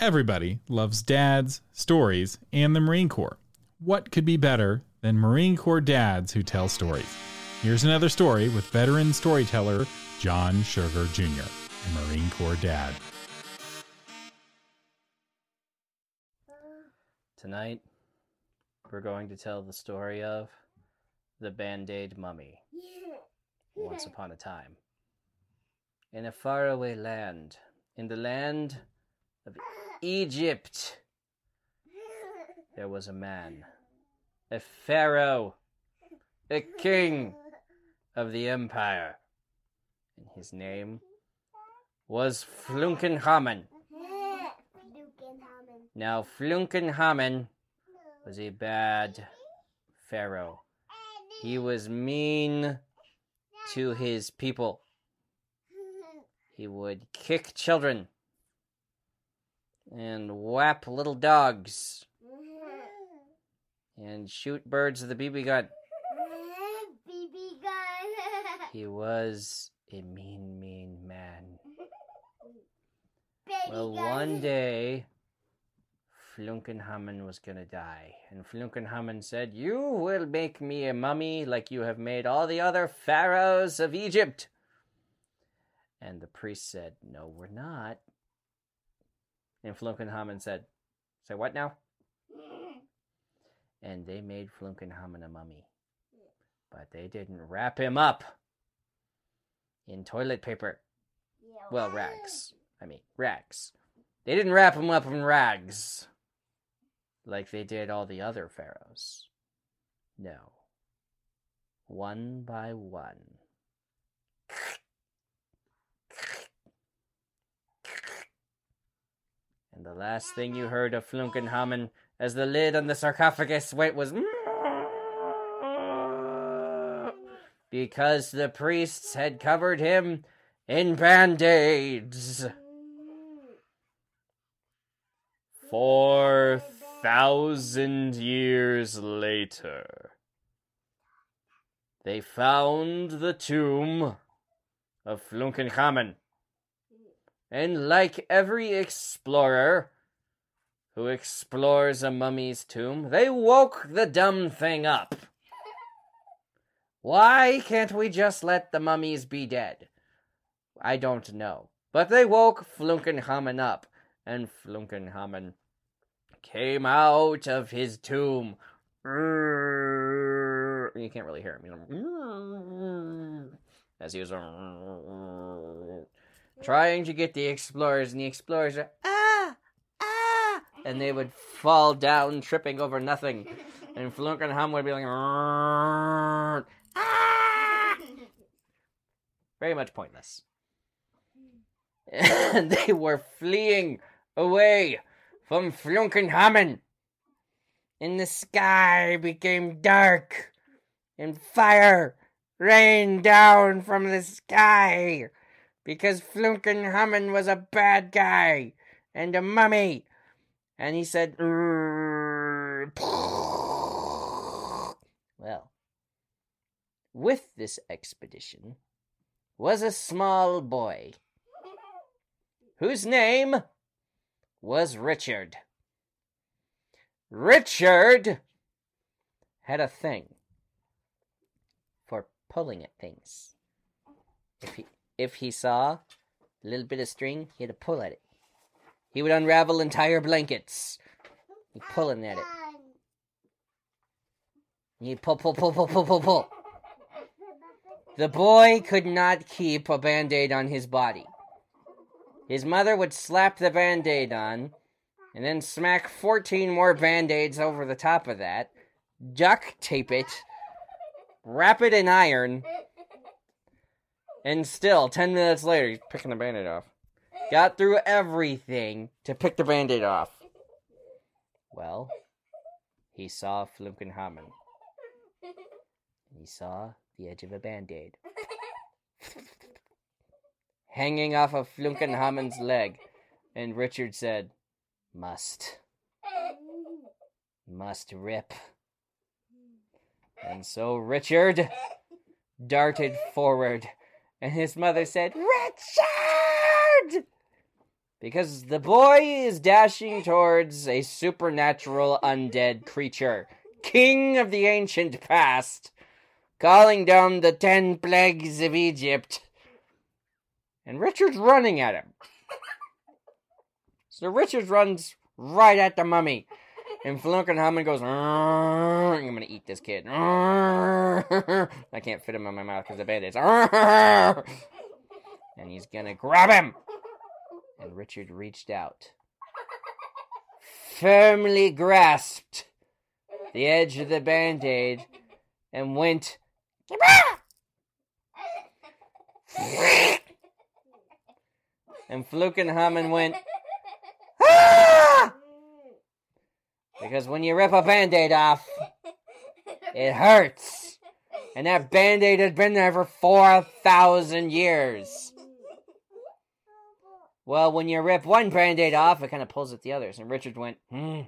Everybody loves dads, stories, and the Marine Corps. What could be better than Marine Corps dads who tell stories? Here's another story with veteran storyteller John Sugar Jr., a Marine Corps dad. Tonight, we're going to tell the story of the Band Aid Mummy. Once upon a time, in a faraway land, in the land of Egypt, there was a man, a pharaoh, a king of the empire, and his name was Flunkenhamen. Now, Flunkenhamen was a bad pharaoh. He was mean to his people. He would kick children and whap little dogs and shoot birds with a BB gun. BB gun. He was a mean, mean man. Well, gun. one day, Flunkenhamen was gonna die, and Flunkenhamen said, You will make me a mummy like you have made all the other pharaohs of Egypt. And the priest said, No, we're not. And Flunkenhamen said, Say what now? Mm. And they made Flunkenhamen a mummy. But they didn't wrap him up in toilet paper. Well, rags. I mean, rags. They didn't wrap him up in rags like they did all the other pharaohs. No. One by one. And the last thing you heard of Flunkenhamen as the lid on the sarcophagus went was because the priests had covered him in band-aids. Four thousand years later, they found the tomb of Flunkenhamen. And like every explorer who explores a mummy's tomb, they woke the dumb thing up. Why can't we just let the mummies be dead? I don't know. But they woke Flunkenhamen up, and Flunkenhamen came out of his tomb. You can't really hear him. As he was trying to get the explorers, and the explorers are ah ah, and they would fall down, tripping over nothing, and Flunkenhamen would be like ah, very much pointless. And they were fleeing away from Flunkenhamen. And the sky became dark, and fire rained down from the sky because Flunkenhamen was a bad guy and a mummy. And he said, Well, with this expedition was a small boy whose name was Richard. Richard had a thing for pulling at things. If he if he saw a little bit of string, he had to pull at it. He would unravel entire blankets. He pulling at it. He pull pull pull pull pull pull pull. The boy could not keep a band-aid on his body. His mother would slap the band-aid on, and then smack 14 more band-aids over the top of that, duct tape it, wrap it in iron, and still, 10 minutes later, he's picking the band-aid off. Got through everything to pick the band-aid off. Well, he saw Flunkenhamen. He saw the edge of a band-aid. Hanging off of Flunkenhamen's leg, and Richard said, Must. Must rip. And so Richard darted forward, and his mother said, Richard! Because the boy is dashing towards a supernatural undead creature, king of the ancient past, calling down the ten plagues of Egypt. And Richard's running at him. So Richard runs right at the mummy. And Flunkenhammond goes, I'm gonna eat this kid. I can't fit him in my mouth because the band-aids. And he's gonna grab him. And Richard reached out, firmly grasped the edge of the band-aid, and went. and Flukenhammond went. "Ah!" Because when you rip a band aid off, it hurts. And that band aid had been there for 4,000 years. Well, when you rip one band aid off, it kind of pulls at the others. And Richard went, hmm.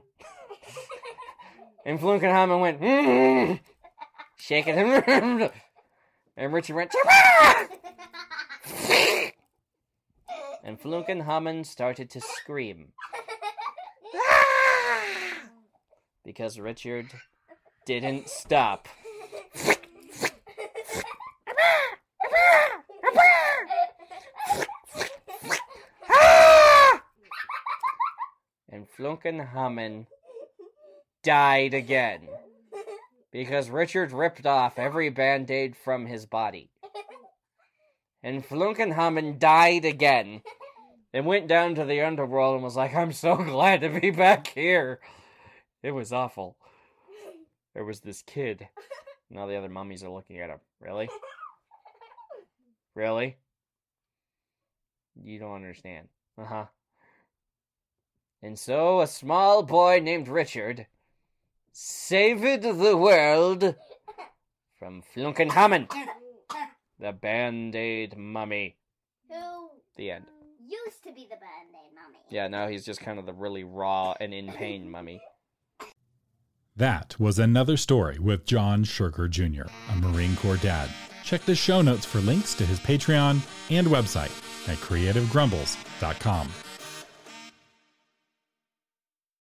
and Flunkenhammer went, hmm. Shaking him. and Richard went, and Flunkenhammer started to scream. Because Richard didn't stop. and Flunkenhamen died again because Richard ripped off every band aid from his body. And Flunkenhamen died again and went down to the underworld and was like, I'm so glad to be back here. It was awful. There was this kid. Now the other mummies are looking at him. Really? Really? You don't understand. Uh huh. And so a small boy named Richard saved the world from Flunkenhamen, the band aid mummy. Who The end. used to be the band name mummy? Yeah, now he's just kind of the really raw and in pain mummy. That was another story with John Sugar Jr., a Marine Corps dad. Check the show notes for links to his Patreon and website at creativegrumbles.com.